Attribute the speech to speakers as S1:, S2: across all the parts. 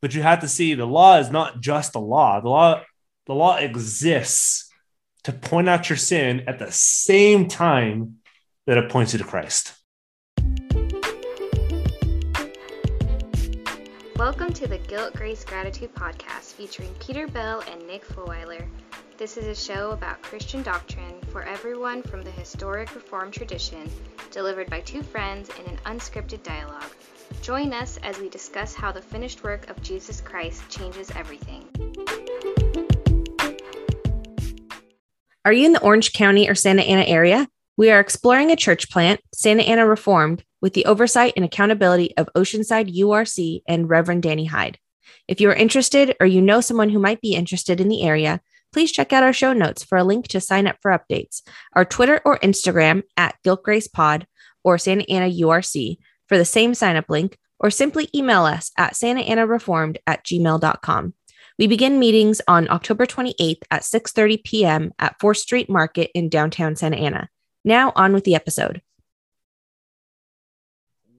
S1: but you have to see the law is not just the law. The law, the law exists to point out your sin at the same time that it points you to Christ.
S2: Welcome to the Guilt, Grace, Gratitude podcast featuring Peter Bell and Nick Fulweiler. This is a show about Christian doctrine for everyone from the historic Reformed tradition, delivered by two friends in an unscripted dialogue. Join us as we discuss how the finished work of Jesus Christ changes everything.
S3: Are you in the Orange County or Santa Ana area? We are exploring a church plant, Santa Ana Reformed, with the oversight and accountability of Oceanside URC and Reverend Danny Hyde. If you are interested or you know someone who might be interested in the area, please check out our show notes for a link to sign up for updates, our Twitter or Instagram at Guilt Pod or Santa Ana URC for the same sign up link, or simply email us at santaanareformed at gmail.com. We begin meetings on October 28th at 6:30 p.m. at 4th Street Market in downtown Santa Ana. Now on with the episode.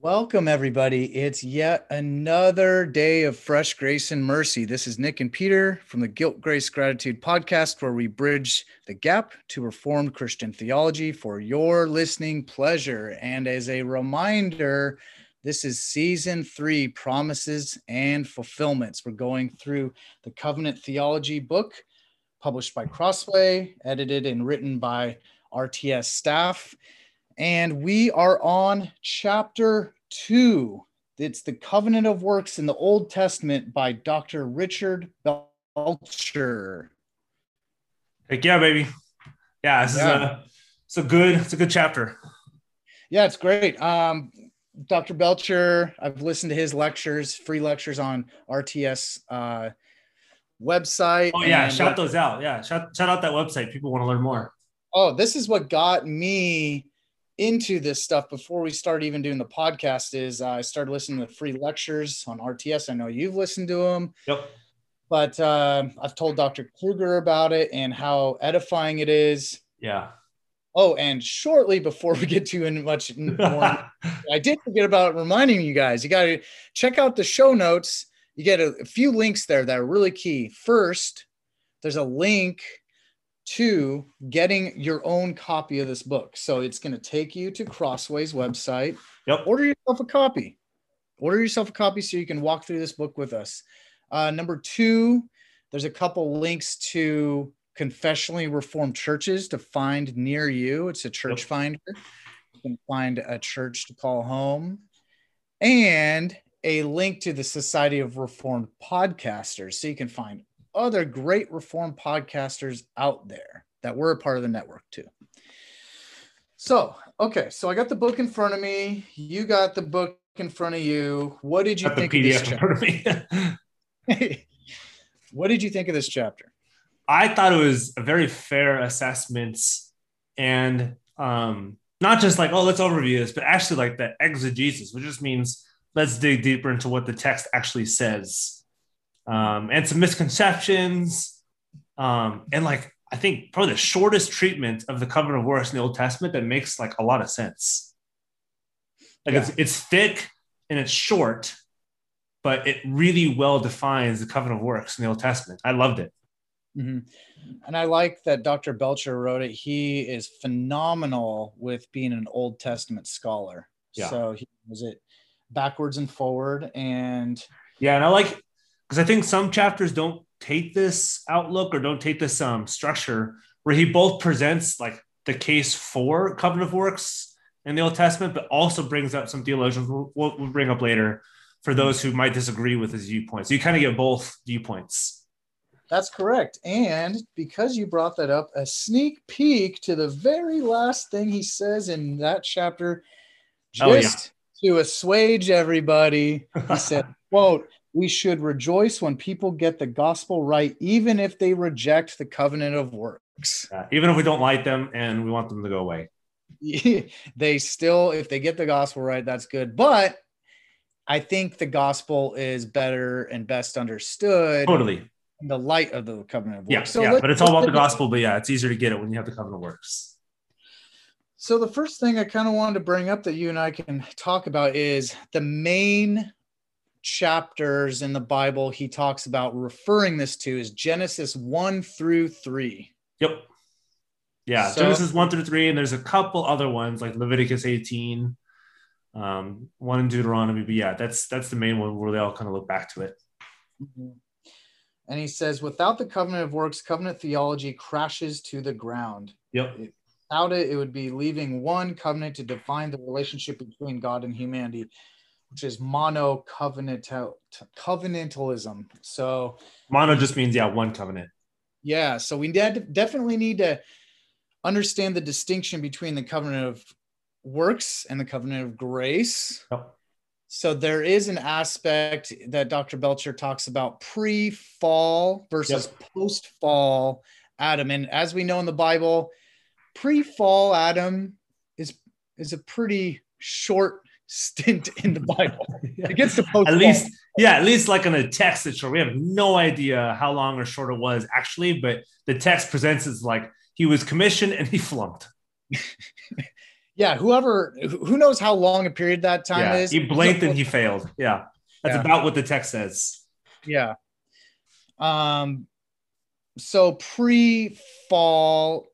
S4: Welcome, everybody. It's yet another day of fresh grace and mercy. This is Nick and Peter from the Guilt, Grace, Gratitude podcast, where we bridge the gap to Reformed Christian theology for your listening pleasure. And as a reminder, this is season three promises and fulfillments. We're going through the covenant theology book published by Crossway, edited and written by RTS staff. And we are on chapter two. It's the Covenant of Works in the Old Testament by Dr. Richard Belcher.
S1: Heck yeah, baby. Yeah, this yeah. is a it's a good it's a good chapter.
S4: Yeah, it's great. Um, Dr. Belcher, I've listened to his lectures, free lectures on RTS uh, website.
S1: Oh yeah, shout those out. Yeah, shout shout out that website. People want to learn more.
S4: Oh, this is what got me into this stuff before we started even doing the podcast is uh, I started listening to free lectures on RTS. I know you've listened to them.
S1: Yep.
S4: But uh, I've told Dr. Kruger about it and how edifying it is.
S1: Yeah.
S4: Oh, and shortly before we get to much more, I did forget about reminding you guys. You got to check out the show notes. You get a, a few links there that are really key. First, there's a link to getting your own copy of this book. So it's going to take you to Crossway's website.
S1: Yep.
S4: Order yourself a copy. Order yourself a copy so you can walk through this book with us. Uh, number two, there's a couple links to confessionally reformed churches to find near you. It's a church yep. finder. You can find a church to call home and a link to the Society of Reformed Podcasters. So you can find other great reform podcasters out there that were a part of the network too. So, okay, so I got the book in front of me. You got the book in front of you. What did you got think
S1: the
S4: PDF
S1: of this in front
S4: of me? what did you think of this chapter?
S1: I thought it was a very fair assessment and um, not just like, oh, let's overview this, but actually like the exegesis, which just means let's dig deeper into what the text actually says um, and some misconceptions. Um, and like, I think probably the shortest treatment of the covenant of works in the Old Testament that makes like a lot of sense. Like yeah. it's, it's thick and it's short, but it really well defines the covenant of works in the Old Testament. I loved it.
S4: Mm-hmm. And I like that Dr. Belcher wrote it. He is phenomenal with being an Old Testament scholar. Yeah. So he was it backwards and forward. And
S1: yeah, and I like because I think some chapters don't take this outlook or don't take this um, structure where he both presents like the case for covenant of works in the Old Testament, but also brings up some theologians we'll, we'll bring up later for those who might disagree with his viewpoints. So you kind of get both viewpoints.
S4: That's correct. And because you brought that up, a sneak peek to the very last thing he says in that chapter, just oh, yeah. to assuage everybody, he said, quote, we should rejoice when people get the gospel right, even if they reject the covenant of works.
S1: Uh, even if we don't like them and we want them to go away.
S4: they still, if they get the gospel right, that's good. But I think the gospel is better and best understood.
S1: Totally.
S4: In the light of the covenant of works.
S1: Yeah, so yeah but it's all about the gospel. But yeah, it's easier to get it when you have the covenant of works.
S4: So the first thing I kind of wanted to bring up that you and I can talk about is the main chapters in the Bible he talks about referring this to is Genesis 1 through 3.
S1: Yep. Yeah,
S4: So-
S1: Genesis 1 through 3, and there's a couple other ones like Leviticus 18, um, one in Deuteronomy. But yeah, that's that's the main one where they all kind of look back to it.
S4: And he says, without the covenant of works, covenant theology crashes to the ground.
S1: Yep.
S4: Without it, it would be leaving one covenant to define the relationship between God and humanity, which is mono covenantal covenantalism. So
S1: Mono just means yeah, one covenant.
S4: yeah, so we did, definitely need to understand the distinction between the covenant of works and the covenant of grace.
S1: Yep.
S4: So there is an aspect that Dr. Belcher talks about pre-fall versus post-fall Adam, and as we know in the Bible, pre-fall Adam is is a pretty short stint in the Bible. It gets to post-fall.
S1: At least, yeah, at least like on a text it's short. We have no idea how long or short it was actually, but the text presents as like he was commissioned and he flunked.
S4: yeah. Whoever who knows how long a period that time
S1: yeah,
S4: is.
S1: he blinked and he failed. Yeah, that's
S4: Yeah.
S1: about what the text says.
S4: Yeah. Um so pre-fall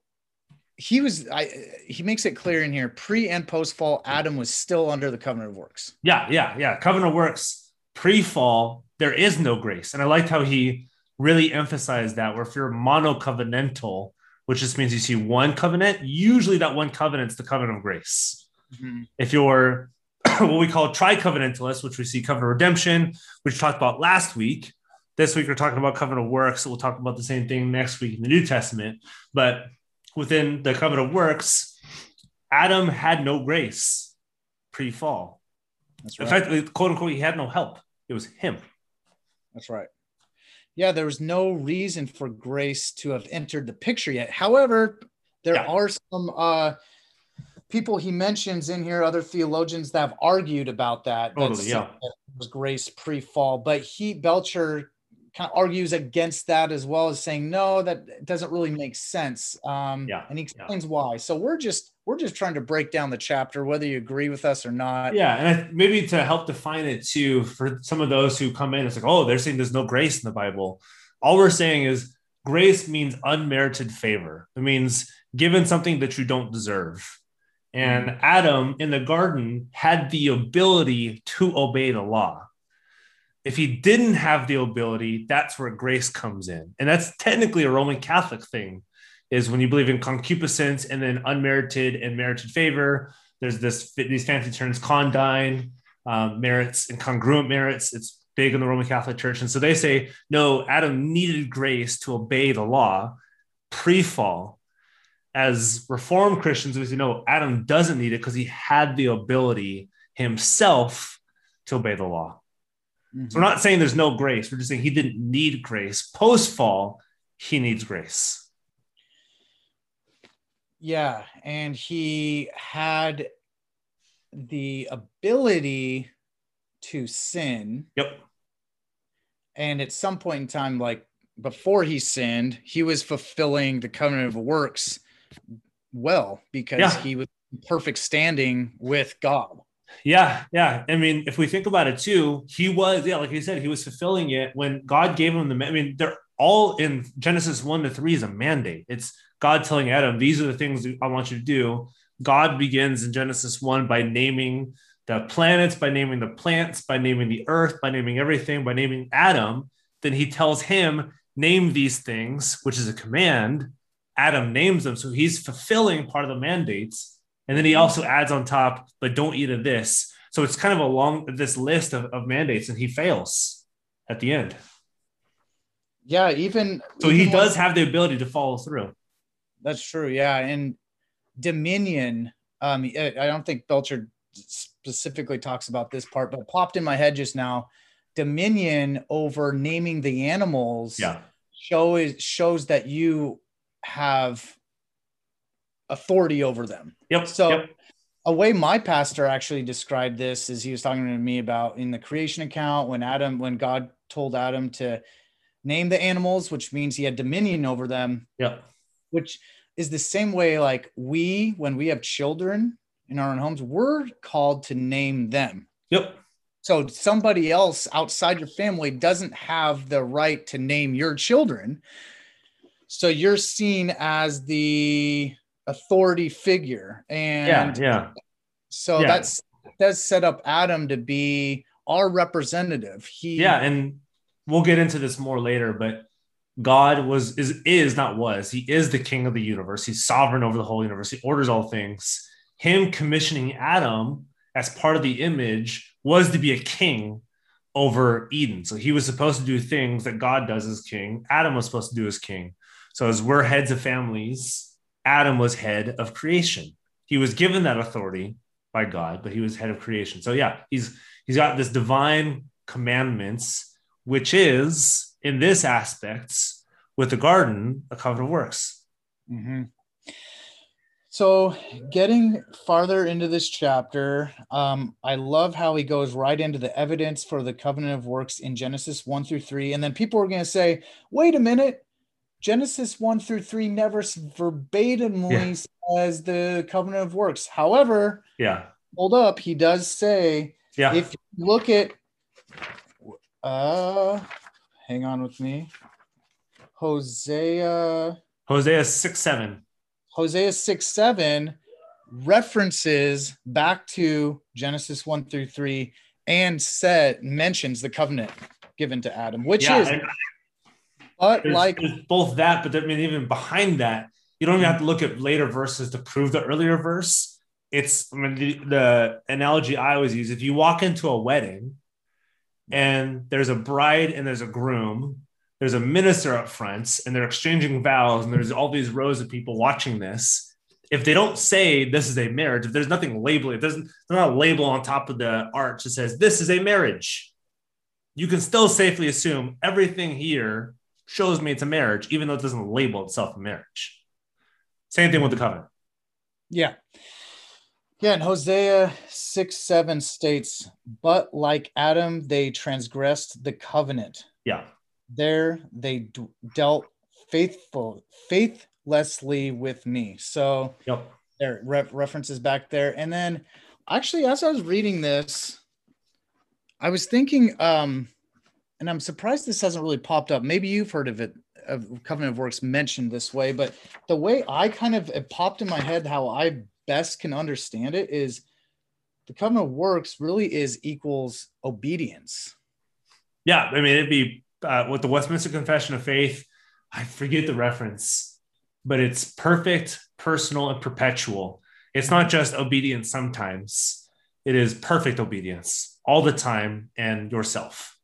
S4: he was I he makes it clear in here pre and post fall Adam was still under the covenant of works.
S1: Yeah, yeah, yeah. Covenant of works pre-fall. There is no grace, and I liked how he really emphasized that. Where if you're mono-covenantal, which just means you see one covenant, usually that one covenant's the covenant of grace. Mm-hmm. If you're what we call tri-covenantalist, which we see covenant redemption, which we talked about last week. This week we're talking about covenant of works. So we'll talk about the same thing next week in the New Testament. But within the covenant of works, Adam had no grace pre-fall.
S4: That's
S1: In fact, quote unquote, he had no help. It was him.
S4: That's right. Yeah, there was no reason for grace to have entered the picture yet. However, there
S1: Yeah.
S4: are some uh, people he mentions in here, other theologians that have argued about that.
S1: Totally, yeah.
S4: that was grace pre-fall, but he Belcher kind of argues against that as well as saying no, that doesn't really make sense. Um,
S1: Yeah,
S4: and he
S1: yeah.
S4: explains why. So we're just we're just trying to break down the chapter, whether you agree with us or not.
S1: Yeah, and I, maybe to help define it too, for some of those who come in, it's like, oh, they're saying there's no grace in the Bible. All we're saying is grace means unmerited favor. It means given something that you don't deserve. And Adam in the garden had the ability to obey the law. If he didn't have the ability, that's where grace comes in. And that's technically a Roman Catholic thing, is when you believe in concupiscence and then unmerited and merited favor. There's this these fancy terms, condign um, merits and congruent merits. It's big in the Roman Catholic Church. And so they say, no, Adam needed grace to obey the law pre-fall. As Reformed Christians, we say, no, Adam doesn't need it because he had the ability himself to obey the law.
S4: Mhm.
S1: So we're not saying there's no grace. We're just saying he didn't need grace. Post fall, he needs grace.
S4: Yeah, and he had the ability to sin.
S1: Yep.
S4: And at some point in time, like before he sinned, he was fulfilling the covenant of works well because
S1: Yeah.
S4: he was in perfect standing with God.
S1: Yeah, yeah. I mean, if we think about it too, he was, yeah, like you said, he was fulfilling it when God gave him the. I mean, they're all in Genesis one to three is a mandate. It's God telling Adam, "These are the things I want you to do." God begins in Genesis one by naming the planets, by naming the plants, by naming the earth, by naming everything, by naming Adam. Then he tells him, "Name these things," which is a command. Adam names them, so he's fulfilling part of the mandates. And then he also adds on top, but don't eat of this. So it's kind of a long this list of, of mandates, and he fails at the end.
S4: Yeah, even
S1: So he does have the ability to follow through.
S4: That's true. Yeah, and Dominion. Um, I don't think Belcher specifically talks about this part, but popped in my head just now. Dominion over naming the animals.
S1: Yeah.
S4: show is shows that you have authority over them.
S1: Yep.
S4: So
S1: yep.
S4: a way my pastor actually described this is he was talking to me about in the creation account when Adam when God told Adam to name the animals, which means he had dominion over them,
S1: Yep.
S4: which is the same way like we when we have children in our own homes, we're called to name them.
S1: Yep.
S4: So somebody else outside your family doesn't have the right to name your children. So you're seen as the authority figure. And
S1: yeah, yeah.
S4: so
S1: Yeah.
S4: that's does set up Adam to be our representative. He
S1: Yeah, and we'll get into this more later, but God was is is not was. He is the king of the universe. He's sovereign over the whole universe. He orders all things. Him commissioning Adam as part of the image was to be a king over Eden. So he was supposed to do things that God does as king. Adam was supposed to do as king. So as we're heads of families, Adam was head of creation. He was given that authority by God, but he was head of creation. So yeah, he's he's got this divine commandments, which is in this aspects with the garden, a covenant of works.
S4: Mhm. So, getting farther into this chapter, um, I love how he goes right into the evidence for the covenant of works in Genesis 1 through 3. And then people are going to say, wait a minute, Genesis 1 through 3 never verbatimly
S1: Yeah.
S4: says the covenant of works. However,
S1: Yeah.
S4: hold up, he does say,
S1: Yeah.
S4: if you look at, uh, hang on with me, Hosea.
S1: Hosea 6 7.
S4: Hosea 6 7 references back to Genesis 1 through 3 and said mentions the covenant given to Adam, which
S1: yeah,
S4: is
S1: and
S4: but
S1: there's,
S4: like
S1: there's both that, but I mean, even behind that, you don't even hmm. have to look at later verses to prove the earlier verse. It's I mean, the, the analogy I always use if you walk into a wedding and there's a bride and there's a groom, there's a minister up front, and they're exchanging vows, and there's all these rows of people watching this. If they don't say this is a marriage, if there's nothing labeled, if there's there's not a label on top of the arch that says this is a marriage, you can still safely assume everything here shows me it's a marriage, even though it doesn't label itself a marriage. Same thing with the covenant.
S4: yeah. Yeah, and Hosea 6 7 states, but like Adam, they transgressed the covenant.
S1: Yeah.
S4: There they d- dealt faithful, faithlessly with me. So
S1: Yep.
S4: there re- references back there and then actually as i was reading this i was thinking um and i'm surprised this hasn't really popped up maybe you've heard of it of covenant of works mentioned this way but the way i kind of it popped in my head how i best can understand it is the covenant of works really is equals obedience
S1: Yeah. I mean, it'd be uh, with the Westminster Confession of Faith. I forget the reference, but it's perfect, personal, and perpetual. It's not just obedience sometimes, it is perfect obedience all the time and yourself.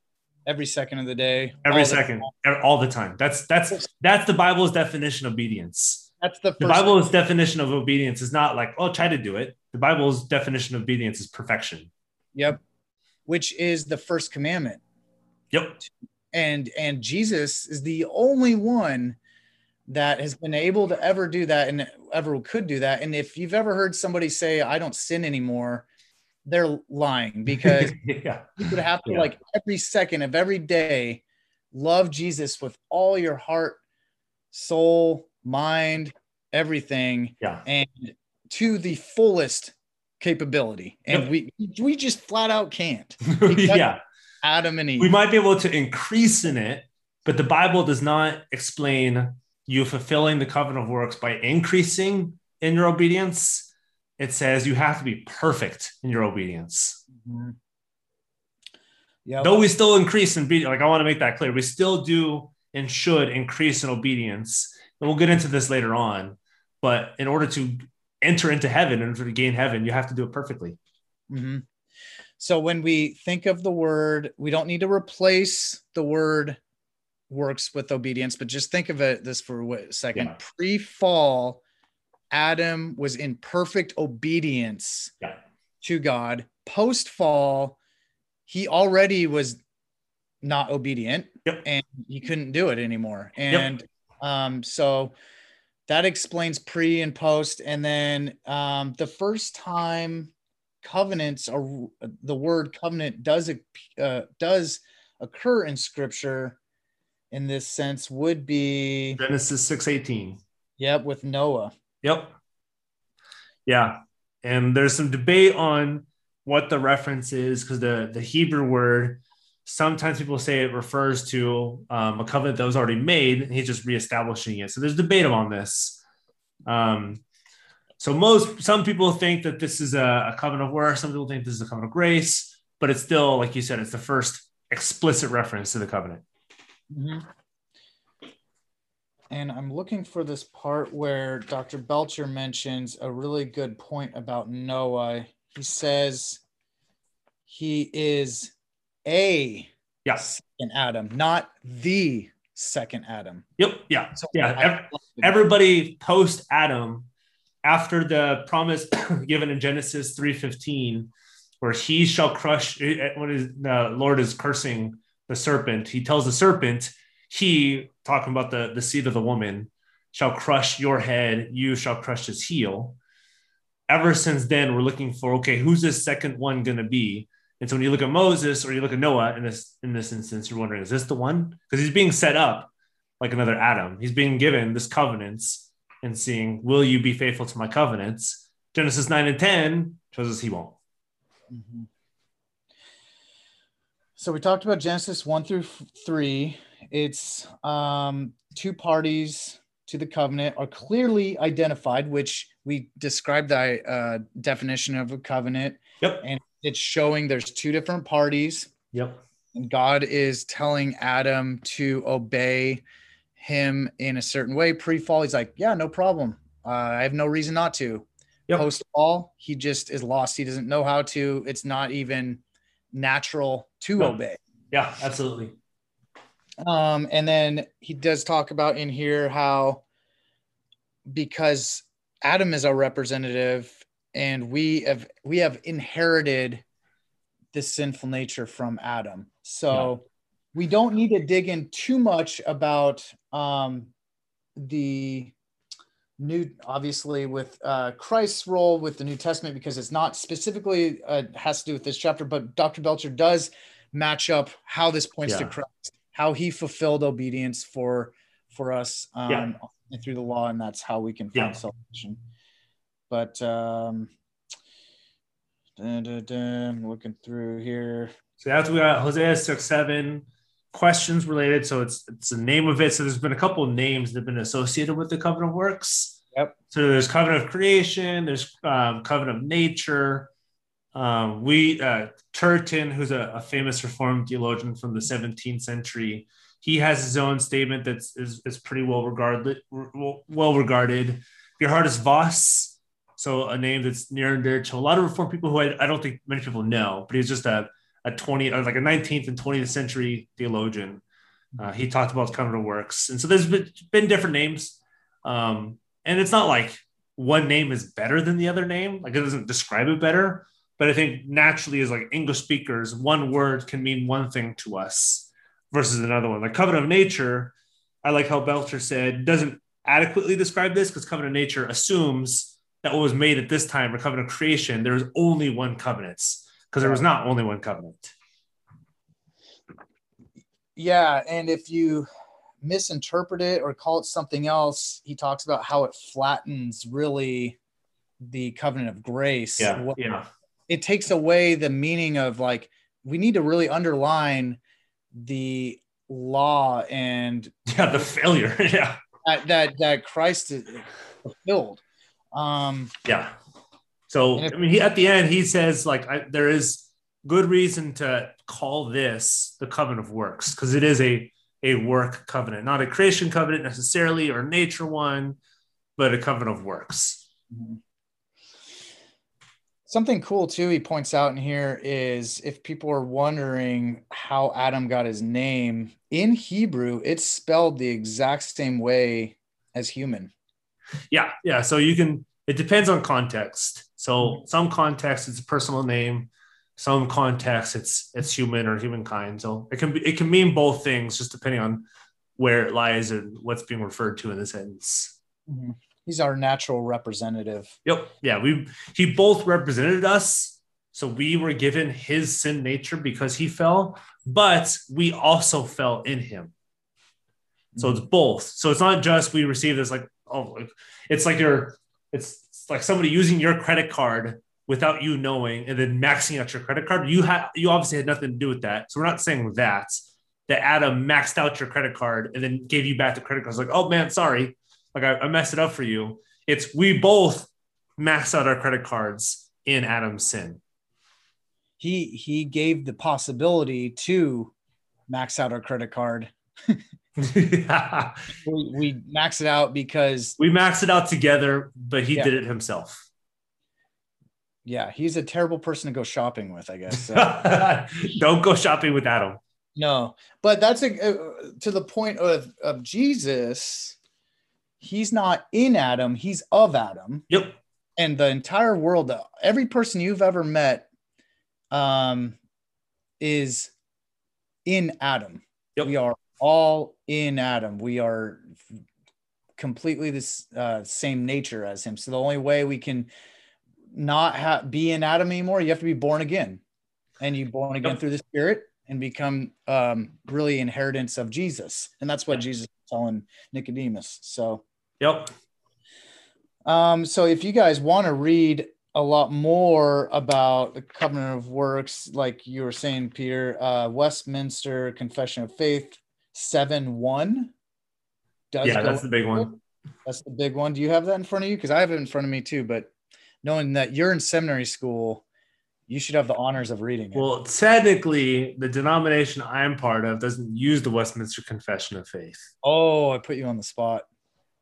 S4: Every second of the day
S1: Every
S4: all
S1: second, e- all the time. That's that's that's the Bible's definition of obedience.
S4: that's the first
S1: The Bible's definition of obedience is not like, oh, try to do it. The Bible's definition of obedience is perfection.
S4: yep which is the first commandment
S1: Yep.
S4: and and jesus is the only one that has been able to ever do that and ever could do that and if you've ever heard somebody say i don't sin anymore they're lying because
S1: yeah.
S4: you would have to
S1: Yeah.
S4: like every second of every day love jesus with all your heart soul mind everything
S1: Yeah.
S4: and to the fullest capability and
S1: Yep.
S4: we we just flat out can't
S1: yeah.
S4: adam and eve
S1: We might be able to increase in it, but the Bible does not explain you fulfilling the covenant of works by increasing in your obedience. It says you have to be perfect in your obedience.
S4: Mhm. Yeah.
S1: Though we still increase in obedience, like I want to make that clear, we still do and should increase in obedience. And we'll get into this later on. But in order to enter into heaven, in order to gain heaven, you have to do it perfectly.
S4: hmm So when we think of the word, we don't need to replace the word works with obedience, but just think of it this for a second.
S1: Yeah.
S4: Pre-fall, Adam was in perfect obedience
S1: Yeah.
S4: to God. Post-fall, he already was not obedient
S1: Yep.
S4: and he couldn't do it anymore. And um, so that explains pre and post. And then um, the first time covenants are the word covenant does uh, does occur in scripture in this sense would be
S1: Genesis 6:18.
S4: yep with Noah.
S1: Yep. Yeah. And there's some debate on what the reference is because the the Hebrew word sometimes people say it refers to um, a covenant that was already made, and he's just reestablishing it. So there's debate on this. Um, so most some people think that this is a, a covenant of works. Some people think this is a covenant of grace, but it's still, like you said, it's the first explicit reference to the covenant.
S4: Mm-hmm. And I'm looking for this part where Dr. Belcher mentions a really good point about Noah. He says he is a
S1: yes
S4: second Adam, not the second Adam.
S1: Yep. Yeah. So yeah. everybody post Adam after the promise given in Genesis 3:15, where he shall crush eh, eh, what is the Lord is cursing the serpent. He tells the serpent, he talking about the, the seed of the woman shall crush your head, you shall crush his heel. Ever since then, we're looking for okay, who's this second one gonna be? And so when you look at Moses or you look at Noah in this in this instance, you're wondering, is this the one? Because he's being set up like another Adam. He's being given this covenants and seeing, will you be faithful to my covenants? Genesis 9 and 10 shows us he won't. Mm-hmm.
S4: So we talked about Genesis 1 through 3. It's um, two parties to the covenant are clearly identified, which we described the uh, definition of a covenant.
S1: Yep.
S4: And it's showing there's two different parties.
S1: Yep.
S4: And God is telling Adam to obey him in a certain way pre-fall. He's like, yeah, no problem. Uh, I have no reason not to. Yep. Post fall, he just is lost. He doesn't know how to. It's not even natural to no. obey.
S1: Yeah, absolutely.
S4: Um, and then he does talk about in here how because Adam is our representative and we have we have inherited this sinful nature from Adam. So yeah. we don't need to dig in too much about um, the new, obviously, with uh, Christ's role with the New Testament because it's not specifically uh, has to do with this chapter, but Dr. Belcher does match up how this points yeah. to Christ, how he fulfilled obedience for for us um, yeah. through the law, and that's how we can find salvation. But um, dun, dun, dun, looking through here.
S1: So that's we got Hosea 6 7 questions related. So it's it's the name of it. So there's been a couple of names that have been associated with the covenant works.
S4: Yep.
S1: So there's covenant of creation, there's um, covenant of nature. Um, we uh, Turretin, who's a, a, famous Reformed theologian from the 17th century, he has his own statement that's is, is pretty well regarded. Well regarded. Geerhardus Vos, so a name that's near and dear to a lot of Reformed people who I, I don't think many people know, but he's just a a 20 like a 19th and 20th century theologian. Uh, he talked about covenant works, and so there's been, been different names, um, and it's not like one name is better than the other name. Like it doesn't describe it better, but I think naturally, as like English speakers, one word can mean one thing to us versus another one. Like covenant of nature, I like how Belcher said doesn't adequately describe this because covenant of nature assumes that what was made at this time or covenant of creation, there's only one covenants because there was not only one covenant.
S4: Yeah, and if you misinterpret it or call it something else, he talks about how it flattens really the covenant of grace.
S1: Yeah, what, yeah.
S4: It takes away the meaning of like we need to really underline the law and
S1: yeah, the failure. yeah,
S4: that that, that Christ fulfilled. Um,
S1: yeah. So if, I mean, he, at the end, he says like I, there is good reason to call this the covenant of works because it is a a work covenant, not a creation covenant necessarily or nature one, but a covenant of works. Mm-hmm.
S4: Something cool too, he points out in here is if people are wondering how Adam got his name in Hebrew, it's spelled the exact same way as human.
S1: Yeah, yeah. So you can. It depends on context. So some context it's a personal name, some context it's it's human or humankind. So it can be it can mean both things just depending on where it lies and what's being referred to in the sentence.
S4: Mm-hmm. He's our natural representative.
S1: Yep. Yeah. We he both represented us. So we were given his sin nature because he fell, but we also fell in him. So it's both. So it's not just we receive this like oh, it's like you're, it's, like somebody using your credit card without you knowing and then maxing out your credit card. You had you obviously had nothing to do with that. So we're not saying that that Adam maxed out your credit card and then gave you back the credit card. It's like, oh man, sorry. Like I, I messed it up for you. It's we both maxed out our credit cards in Adam's sin.
S4: He he gave the possibility to max out our credit card.
S1: yeah.
S4: We, we max it out because
S1: We maxed it out together, but he
S4: Yeah.
S1: did it himself.
S4: yeah, he's a terrible person to go shopping with, I guess. So.
S1: Don't go shopping with Adam.
S4: No, but that's a uh, to the point of of Jesus. He's not in Adam; he's of Adam,
S1: Yep.
S4: and the entire world, every person you've ever met, um, is in Adam.
S1: Yep.
S4: We are all in Adam. We are completely this uh, same nature as him. So the only way we can not have be in Adam anymore, you have to be born again, and you born again
S1: Yep.
S4: through the Spirit and become um, really inheritance of Jesus, and that's what. Jesus is telling Nicodemus. So,
S1: Yep.
S4: um, so if you guys want to read a lot more about the covenant of works, like you were saying, Peter, uh, Westminster Confession of Faith seven one.
S1: Yeah, that's the big one.
S4: That's the big one. Do you have that in front of you? Because I have it in front of me too. But knowing that you're in seminary school, you should have the honors of reading it.
S1: Well, technically, the denomination I'm part of doesn't use the Westminster Confession of Faith.
S4: oh, I put you on the spot.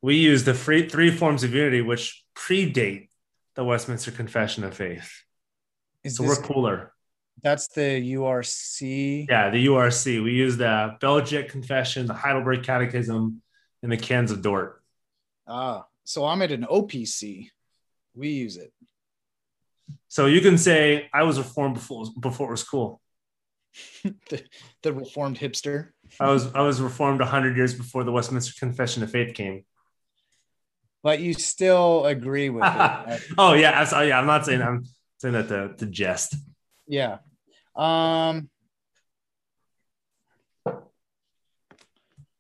S1: We use the free, three forms of unity, which predate the Westminster Confession of Faith.
S4: Is
S1: So
S4: this,
S1: we're cooler.
S4: that's the URC?
S1: Yeah, the URC. We use the Belgic Confession, the Heidelberg Catechism, and the Canons of Dort.
S4: Ah, so I'm at an OPC. We use it.
S1: So you can say I was reformed before before it was cool.
S4: the, the reformed hipster.
S1: I was I was reformed hundred years before the Westminster Confession of Faith came.
S4: But you still agree with it. right?
S1: oh yeah, oh, yeah. I'm not saying I'm saying that to, to jest.
S4: Yeah. Um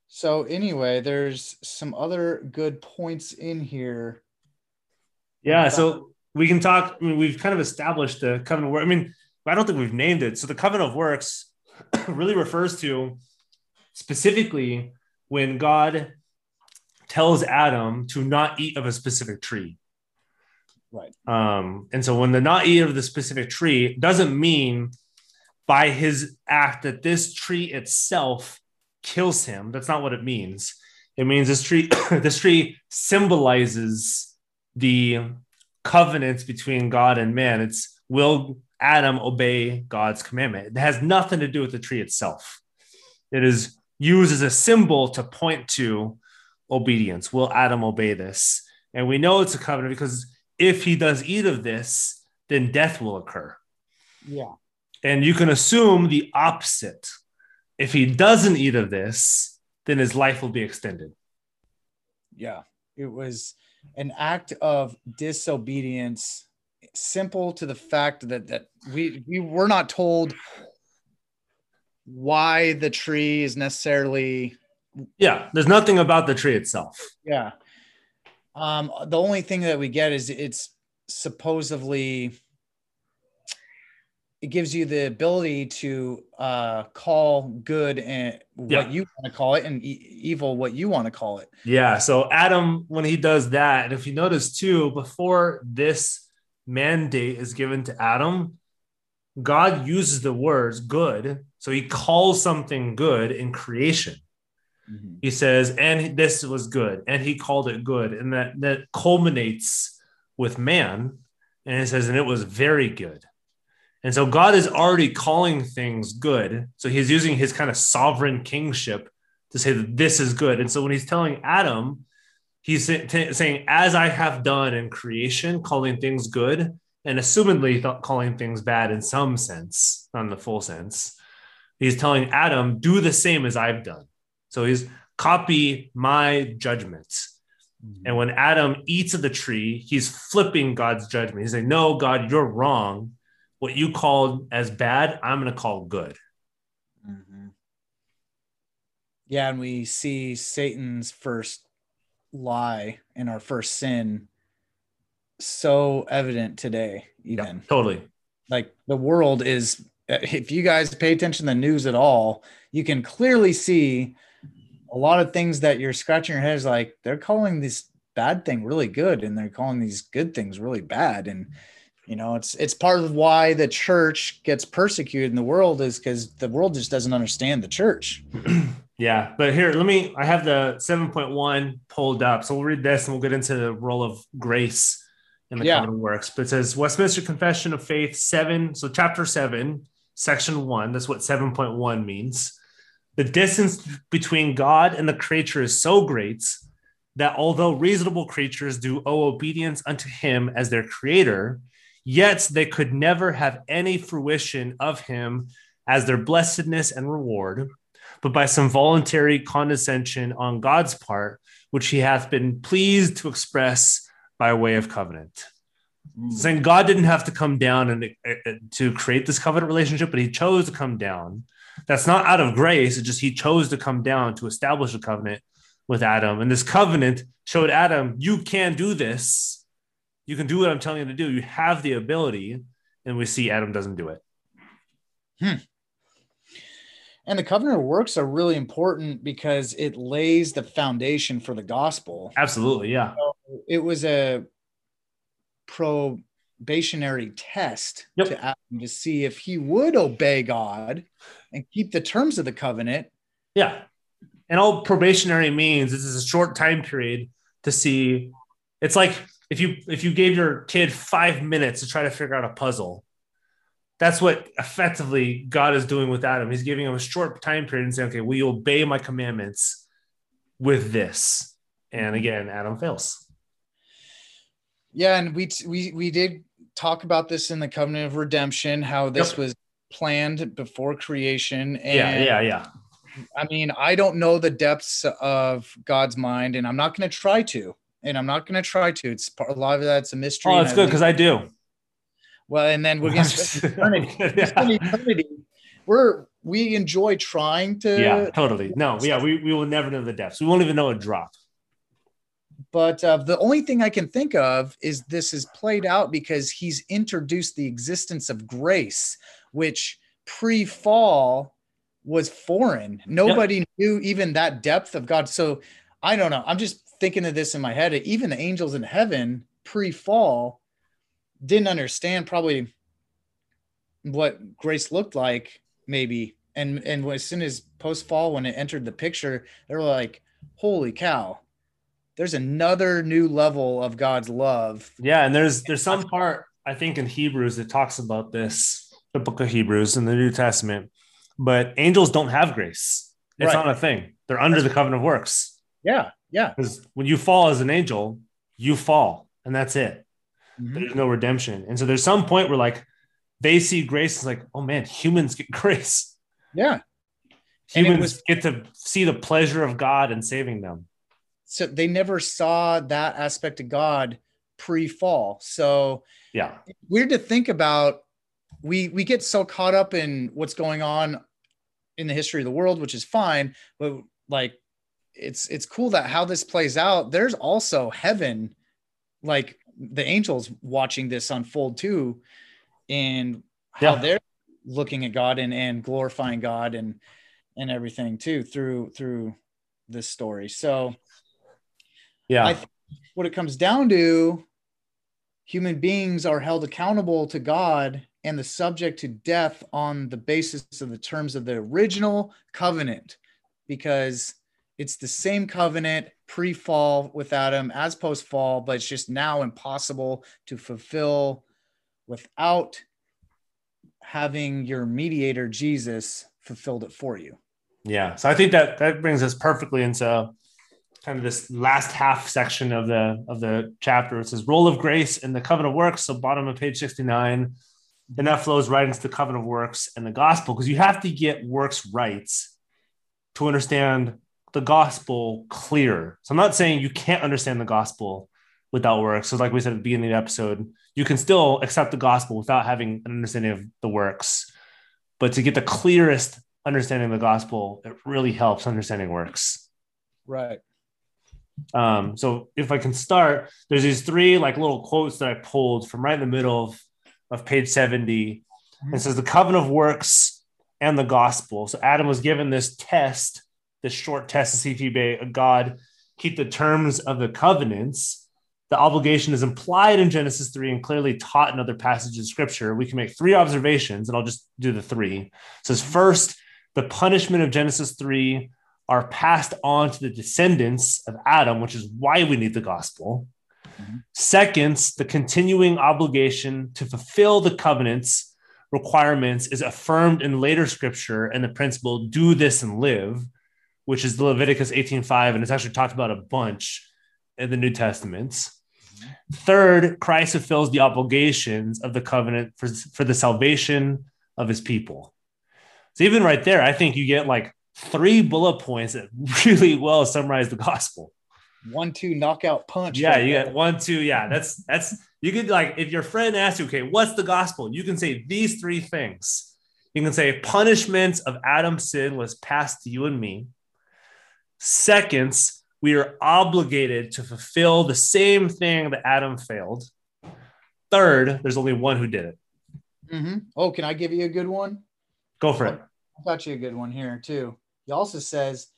S4: so anyway, there's some other good points in here.
S1: Yeah, so we can talk. I mean, we've kind of established the covenant of work. I mean, I don't think we've named it. So the covenant of works really refers to specifically when God tells Adam to not eat of a specific tree.
S4: Right.
S1: Um, and so when the not eat of the specific tree doesn't mean by his act that this tree itself kills him. That's not what it means. It means this tree, this tree symbolizes the covenants between God and man. It's will Adam obey God's commandment? It has nothing to do with the tree itself. It is used as a symbol to point to obedience. Will Adam obey this? And we know it's a covenant because if he does eat of this, then death will occur.
S4: Yeah.
S1: And you can assume the opposite. If he doesn't eat of this, then his life will be extended.
S4: Yeah. It was an act of disobedience simple to the fact that that we we were not told why the tree is necessarily
S1: Yeah, there's nothing about the tree itself.
S4: yeah um the only thing that we get is it's supposedly it gives you the ability to uh call good and what
S1: Yeah.
S4: you want to call it and e- evil what you want to call it
S1: Yeah. So Adam, when he does that, and if you notice too, before this mandate is given to Adam, God uses the words good. So he calls something good in creation. Mm-hmm. He says, and this was good, and he called it good. And that that culminates with man. And it says, and it was very good. And so God is already calling things good. So he's using his kind of sovereign kingship to say that this is good. And so when he's telling Adam, he's t- saying, as I have done in creation, calling things good, and assumedly th- calling things bad in some sense, not in the full sense. He's telling Adam, do the same as I've done. So he's copy my judgments. And when Adam eats of the tree, he's flipping God's judgment. He's saying, No, God, you're wrong. What you called as bad, I'm going to call good.
S4: Mhm. Yeah, and we see Satan's first lie and our first sin so evident today, even.
S1: Yeah, totally.
S4: Like the world is, if you guys pay attention to the news at all, you can clearly see a lot of things that you're scratching your head is like they're calling this bad thing really good and they're calling these good things really bad. And you know, it's it's part of why the church gets persecuted in the world is because the world just doesn't understand the church.
S1: yeah, but here, let me. I have the seven point one pulled up, so we'll read this and we'll get into the role of grace in the yeah. common works. But it says Westminster Confession of Faith seven, so chapter seven, section one. That's what seven point one means. The distance between God and the creature is so great that although reasonable creatures do owe obedience unto Him as their Creator Yet they could never have any fruition of him as their blessedness and reward, but by some voluntary condescension on God's part, which he hath been pleased to express by way of covenant. Mm. Saying God didn't have to come down and uh, to create this covenant relationship, but he chose to come down. That's not out of grace, it's just he chose to come down to establish a covenant with Adam. And this covenant showed Adam, you can do this you can do what I'm telling you to do. You have the ability, and we see Adam doesn't do it.
S4: Hmm. And the covenant works are really important because it lays the foundation for the gospel.
S1: Absolutely, yeah.
S4: So it was a probationary test yep. to Adam to see if he would obey God and keep the terms of the covenant.
S1: Yeah. And all probationary means is a short time period to see. It's like if you if you gave your kid five minutes to try to figure out a puzzle that's what effectively god is doing with adam he's giving him a short time period and saying okay will you obey my commandments with this and again adam fails
S4: yeah and we we we did talk about this in the covenant of redemption how this yep. was planned before creation and
S1: yeah yeah yeah
S4: i mean i don't know the depths of god's mind and i'm not going to try to and I'm not going to try to. It's part, a lot of that's a mystery.
S1: Oh, it's good because I do.
S4: Well, and then we're going to eternity. yeah. eternity. We're we enjoy trying to.
S1: Yeah, totally. No, yeah, we, we will never know the depths. We won't even know a drop.
S4: But uh, the only thing I can think of is this is played out because he's introduced the existence of grace, which pre-fall was foreign. Nobody yep. knew even that depth of God. So I don't know. I'm just thinking of this in my head. Even the angels in heaven pre-fall didn't understand probably what grace looked like, maybe. And and as soon as post-fall, when it entered the picture, they were like, "Holy cow!" There's another new level of God's love.
S1: Yeah, and there's there's some part I think in Hebrews that talks about this, the book of Hebrews in the New Testament. But angels don't have grace. It's right. not a thing. They're under That's the covenant of works.
S4: Yeah. Yeah.
S1: Because when you fall as an angel, you fall and that's it. Mm-hmm. There's no redemption. And so there's some point where like they see grace it's like, oh man, humans get grace.
S4: Yeah.
S1: Humans was, get to see the pleasure of God and saving them.
S4: So they never saw that aspect of God pre-fall. So
S1: yeah,
S4: weird to think about. We we get so caught up in what's going on in the history of the world, which is fine, but like it's it's cool that how this plays out there's also heaven like the angels watching this unfold too and how yeah. they're looking at god and and glorifying god and and everything too through through this story so
S1: yeah
S4: what it comes down to human beings are held accountable to god and the subject to death on the basis of the terms of the original covenant because it's the same covenant pre-fall with Adam as post-fall, but it's just now impossible to fulfill without having your mediator Jesus fulfilled it for you.
S1: Yeah. So I think that that brings us perfectly into kind of this last half section of the of the chapter. It says role of grace in the covenant of works. So bottom of page 69. And that flows right into the covenant of works and the gospel because you have to get works rights to understand the gospel clear. So I'm not saying you can't understand the gospel without works. So, like we said at the beginning of the episode, you can still accept the gospel without having an understanding of the works. But to get the clearest understanding of the gospel, it really helps understanding works.
S4: Right.
S1: Um, so if I can start, there's these three like little quotes that I pulled from right in the middle of, of page 70. It mm-hmm. says the covenant of works and the gospel. So Adam was given this test, this short test to see if he be a God keep the terms of the covenants. The obligation is implied in Genesis 3 and clearly taught in other passages of scripture. We can make three observations, and I'll just do the three. It says, first, the punishment of Genesis 3 are passed on to the descendants of Adam, which is why we need the gospel. Mm-hmm. Second, the continuing obligation to fulfill the covenants requirements is affirmed in later scripture and the principle do this and live, which is the Leviticus 18:5 and it's actually talked about a bunch in the New Testaments. Third, Christ fulfills the obligations of the covenant for, for the salvation of his people. So even right there, I think you get like three bullet points that really well summarize the gospel.
S4: One two knockout punch.
S1: Yeah, you get one two. Yeah, that's that's you could like if your friend asks you, okay, what's the gospel? You can say these three things. You can say punishment of Adam's sin was passed to you and me. Seconds, we are obligated to fulfill the same thing that Adam failed. Third, there's only one who did it.
S4: Mm-hmm. Oh, can I give you a good one?
S1: Go for it.
S4: I got you a good one here too. He also says,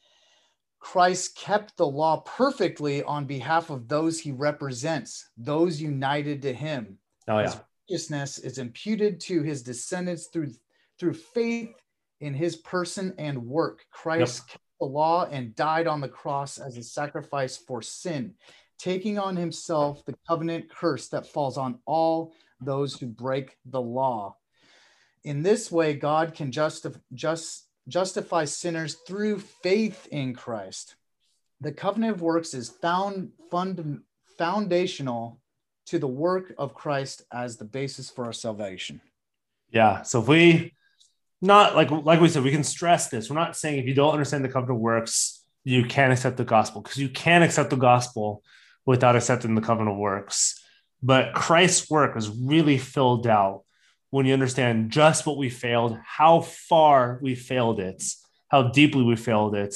S4: Christ kept the law perfectly on behalf of those he represents, those united to him.
S1: Oh yeah. His
S4: righteousness is imputed to his descendants through through faith in his person and work. Christ yep. kept the law and died on the cross as a sacrifice for sin, taking on himself the covenant curse that falls on all those who break the law. In this way, God can justify just, justify sinners through faith in Christ. The covenant of works is found fund, foundational to the work of Christ as the basis for our salvation.
S1: Yeah. So if we not like like we said, we can stress this. We're not saying if you don't understand the covenant of works, you can't accept the gospel because you can accept the gospel without accepting the covenant of works. But Christ's work is really filled out when you understand just what we failed, how far we failed it, how deeply we failed it,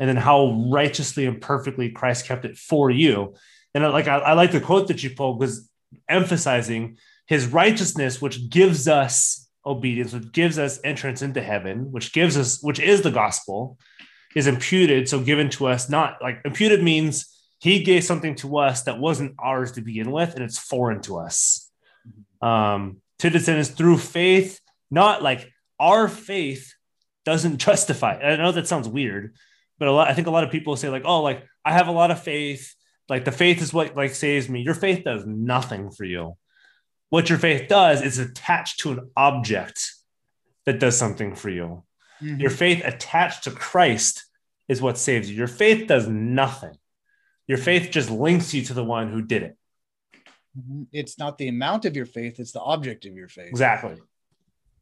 S1: and then how righteously and perfectly Christ kept it for you. And like I, I like the quote that you pulled because emphasizing his righteousness, which gives us obedience, which gives us entrance into heaven, which gives us, which is the gospel, is imputed. So given to us, not like imputed means he gave something to us that wasn't ours to begin with, and it's foreign to us. Um, to the descendants through faith, not like our faith doesn't justify. I know that sounds weird, but a lot, I think a lot of people say like, oh, like I have a lot of faith. Like the faith is what like saves me. Your faith does nothing for you. What your faith does is attached to an object that does something for you. Mm-hmm. Your faith attached to Christ is what saves you. Your faith does nothing. Your faith just links you to the one who did it.
S4: Mm-hmm. It's not the amount of your faith, it's the object of your faith.
S1: Exactly.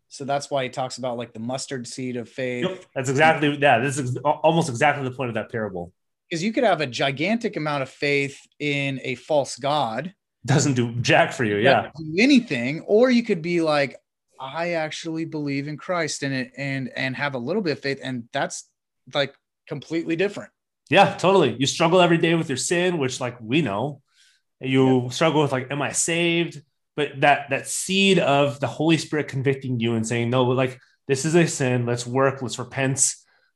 S4: So that's why he talks about like the mustard seed of faith. Yep.
S1: That's exactly yeah. This is almost exactly the point of that parable.
S4: Because you could have a gigantic amount of faith in a false god.
S1: Doesn't do jack for you, yeah.
S4: Do anything, or you could be like, I actually believe in Christ and it and and have a little bit of faith, and that's like completely different.
S1: Yeah, totally. You struggle every day with your sin, which like we know you yeah. struggle with like am i saved? But that that seed of the holy spirit convicting you and saying no like this is a sin. Let's work. Let's repent.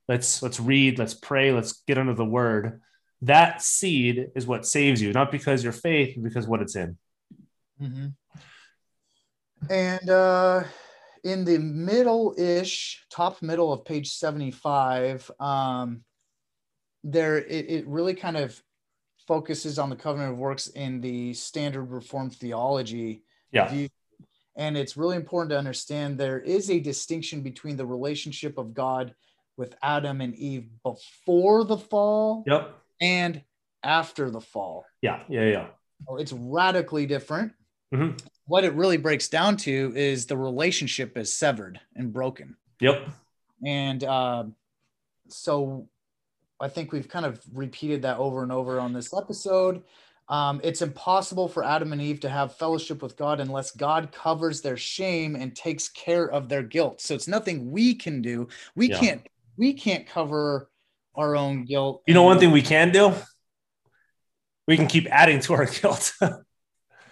S1: Let's let's read. Let's pray. Let's get under the word. That seed is what saves you not because your faith because what it's in.
S4: Mm-hmm. and uh in the middle ish top middle of page 75 um there it, it really kind of focuses on the covenant of works in the standard reformed theology.
S1: Yeah. view.
S4: and it's really important to understand there is a distinction between the relationship of god with adam and eve before the fall
S1: yep.
S4: and after the fall.
S1: Yeah yeah yeah.
S4: It's radically different. Mm-hmm. what it really breaks down to is the relationship is severed and broken.
S1: Yep.
S4: And uh, so I think we've kind of repeated that over and over on this episode. Um, it's impossible for Adam and Eve to have fellowship with God unless God covers their shame and takes care of their guilt. So it's nothing we can do. We yeah. can't we can't cover our own guilt.
S1: You know, one thing we can do we can keep adding to our guilt.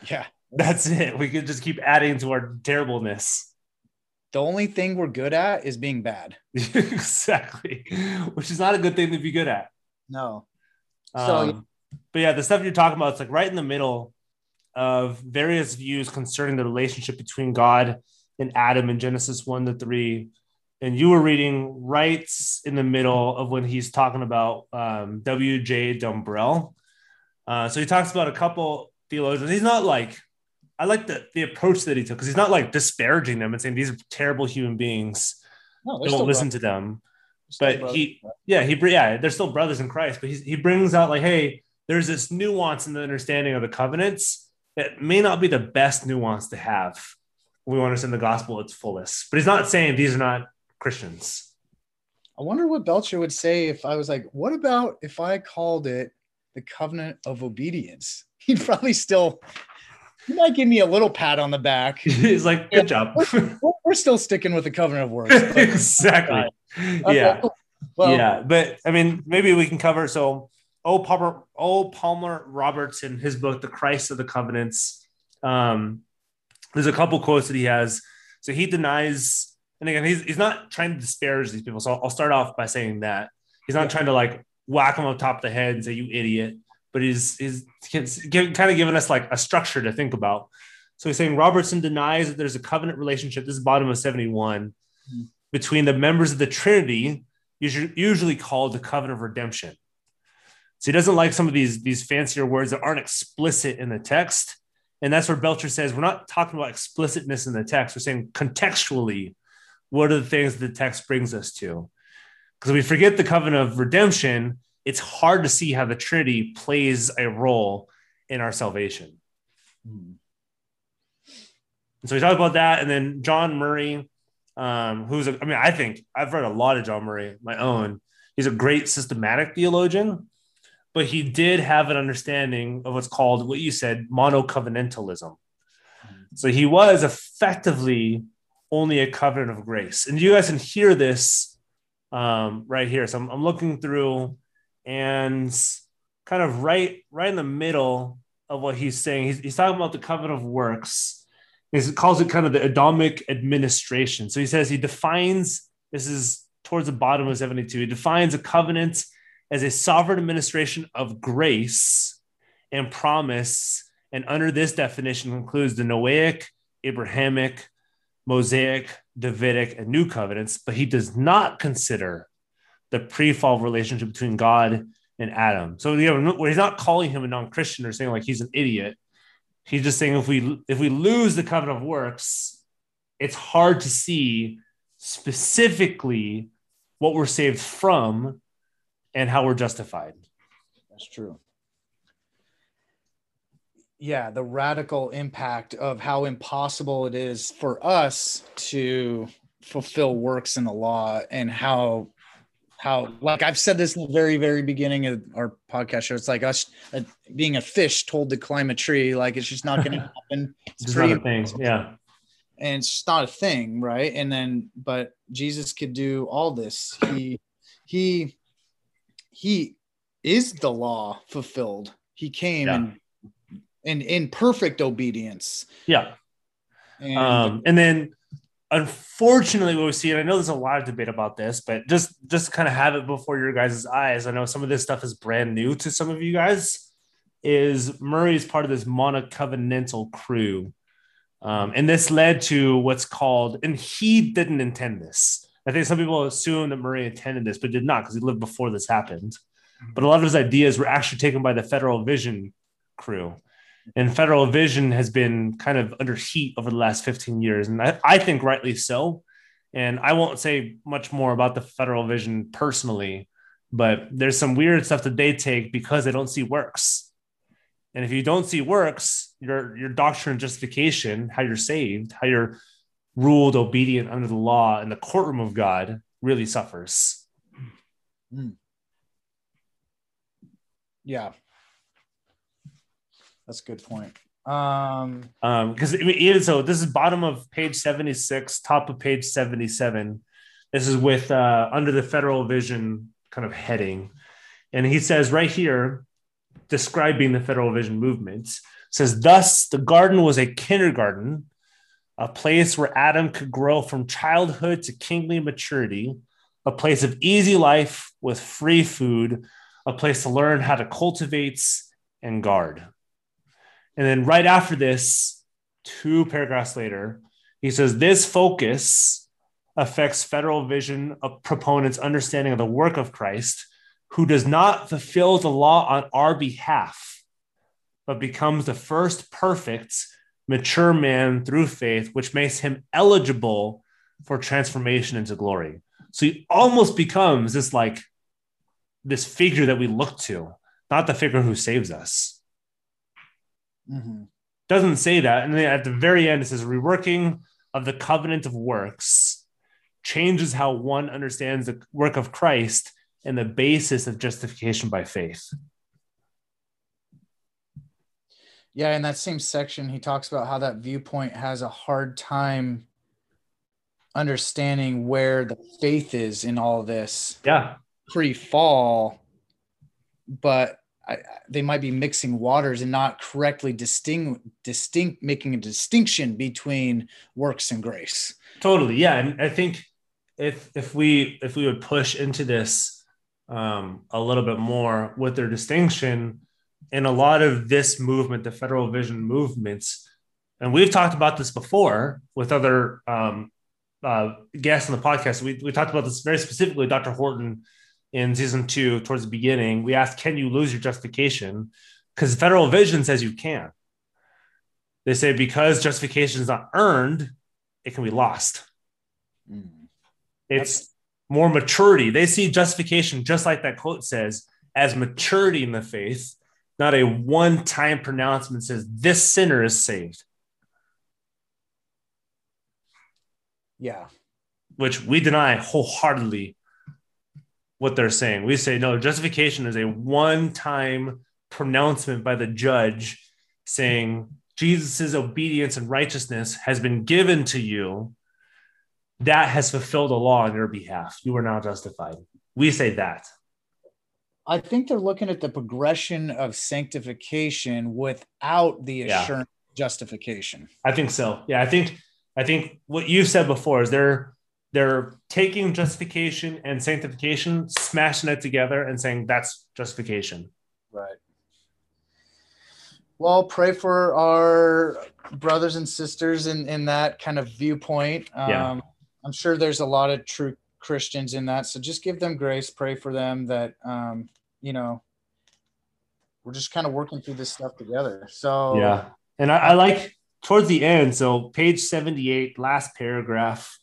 S4: yeah.
S1: That's it. We could just keep adding to our terribleness.
S4: The only thing we're good at is being bad.
S1: exactly. Which is not a good thing to be good at.
S4: No.
S1: So, um, but yeah, the stuff you're talking about, it's like right in the middle of various views concerning the relationship between God and Adam in Genesis 1 to 3. And you were reading right in the middle of when he's talking about um, W.J. Dumbrell. Uh, so he talks about a couple theologians. He's not like, I like the, the approach that he took because he's not like disparaging them and saying these are terrible human beings. No, Don't listen brothers. to them. But he, yeah, he, yeah, they're still brothers in Christ. But he brings out like, hey, there's this nuance in the understanding of the covenants that may not be the best nuance to have. We want to send the gospel at its fullest. But he's not saying these are not Christians.
S4: I wonder what Belcher would say if I was like, what about if I called it the covenant of obedience? He'd probably still he might give me a little pat on the back.
S1: He's like, good job.
S4: We're, we're, still sticking with the covenant of works.
S1: exactly. Okay, yeah. Well, yeah. But I mean, maybe we can cover so O. Palmer, O. Palmer Robertson in his book, The Christ of the Covenants. Um, there's a couple quotes that he has. So he denies, and again, he's, he's not trying to disparage these people. So I'll, I'll start off by saying that he's not trying to like whack them on top of the head and say, you idiot, but he's, he's, he's give, kind of given us like a structure to think about. So he's saying Robertson denies that there's a covenant relationship. This is bottom of 71 mm-hmm. between the members of the Trinity, usually, usually called the covenant of redemption. So he doesn't like some of these, these fancier words that aren't explicit in the text. And that's where Belcher says we're not talking about explicitness in the text. We're saying contextually, what are the things the text brings us to? Because we forget the covenant of redemption, it's hard to see how the Trinity plays a role in our salvation. And so we talked about that. And then John Murray, um, who's, a, I mean, I think I've read a lot of John Murray, my own. He's a great systematic theologian but he did have an understanding of what's called what you said monocovenantalism. So he was effectively only a covenant of grace. And you guys can hear this um, right here. So I'm, I'm, looking through and kind of right, right in the middle of what he's saying. He's, he's talking about the covenant of works. He calls it kind of the Adamic administration. So he says he defines this is towards the bottom of 72. He defines a covenant as a sovereign administration of grace and promise. And under this definition includes the Noahic, Abrahamic, Mosaic, Davidic, and New covenants, but he does not consider the pre-fall relationship between God and Adam. So you know, he's not calling him a non-Christian or saying like he's an idiot. He's just saying if we if we lose the covenant of works, it's hard to see specifically what we're saved from and how we're justified.
S4: That's true. Yeah, the radical impact of how impossible it is for us to fulfill works in the law and how how like I've said this in the very very beginning of our podcast show. It's like us uh, being a fish told to climb a tree. Like it's just not going to happen.
S1: It's, it's not a thing. Yeah,
S4: and it's not a thing, right? And then, but Jesus could do all this. He he he is the law fulfilled. He came yeah. in, in in perfect obedience.
S1: Yeah. And, um, and then unfortunately what we see and i know there's a lot of debate about this but just just kind of have it before your guys' eyes i know some of this stuff is brand new to some of you guys is murray is part of this monocovenantal crew um, and this led to what's called and he didn't intend this I think some people assume that Murray intended this, but did not because he lived before this happened. But a lot of his ideas were actually taken by the Federal Vision crew. And Federal Vision has been kind of under heat over the last 15 years. And I, I think rightly so. And I won't say much more about the Federal Vision personally, but there's some weird stuff that they take because they don't see works. And if you don't see works, your your doctrine justification, how you're saved, how you're ruled obedient under the law in the courtroom of God really suffers. Mm.
S4: Yeah. That's a good point. Um,
S1: um, because mean, even so, this is bottom of page 76, top of page 77. This is with uh under the federal vision kind of heading. And he says right here, describing the federal vision movement says thus the garden was a kindergarten a place where adam could grow from childhood to kingly maturity a place of easy life with free food a place to learn how to cultivate and guard and then right after this two paragraphs later he says this focus affects federal vision of proponents understanding of the work of christ who does not fulfill the law on our behalf, but becomes the first perfect, mature man through faith, which makes him eligible for transformation into glory. So he almost becomes this like this figure that we look to, not the figure who saves us. Mm-hmm. Doesn't say that. And then at the very end, it says reworking of the covenant of works changes how one understands the work of Christ and the basis of justification by faith.
S4: Yeah, in that same section, he talks about how that viewpoint has a hard time understanding where the faith is in all this.
S1: Yeah.
S4: Pre fall, but I, they might be mixing waters and not correctly distinct, distinct, making a distinction between works and grace.
S1: Totally. Yeah. And I think if, if we, if we would push into this, um, a little bit more with their distinction in a lot of this movement, the federal vision movements. And we've talked about this before with other um, uh, guests on the podcast. We, we talked about this very specifically, Dr. Horton in season two, towards the beginning. We asked, Can you lose your justification? Because federal vision says you can. They say because justification is not earned, it can be lost. Mm. It's more maturity. They see justification, just like that quote says, as maturity in the faith, not a one time pronouncement says, this sinner is saved.
S4: Yeah.
S1: Which we deny wholeheartedly what they're saying. We say, no, justification is a one time pronouncement by the judge saying, Jesus' obedience and righteousness has been given to you that has fulfilled a law on your behalf. You are now justified. We say that.
S4: I think they're looking at the progression of sanctification without the assurance yeah. justification.
S1: I think so. Yeah, I think I think what you've said before is they're they're taking justification and sanctification, smashing it together, and saying that's justification.
S4: Right. Well, pray for our brothers and sisters in in that kind of viewpoint. Um, yeah I'm sure there's a lot of true Christians in that. So just give them grace, pray for them that, um, you know, we're just kind of working through this stuff together. So,
S1: yeah. And I, I like towards the end. So, page 78, last paragraph.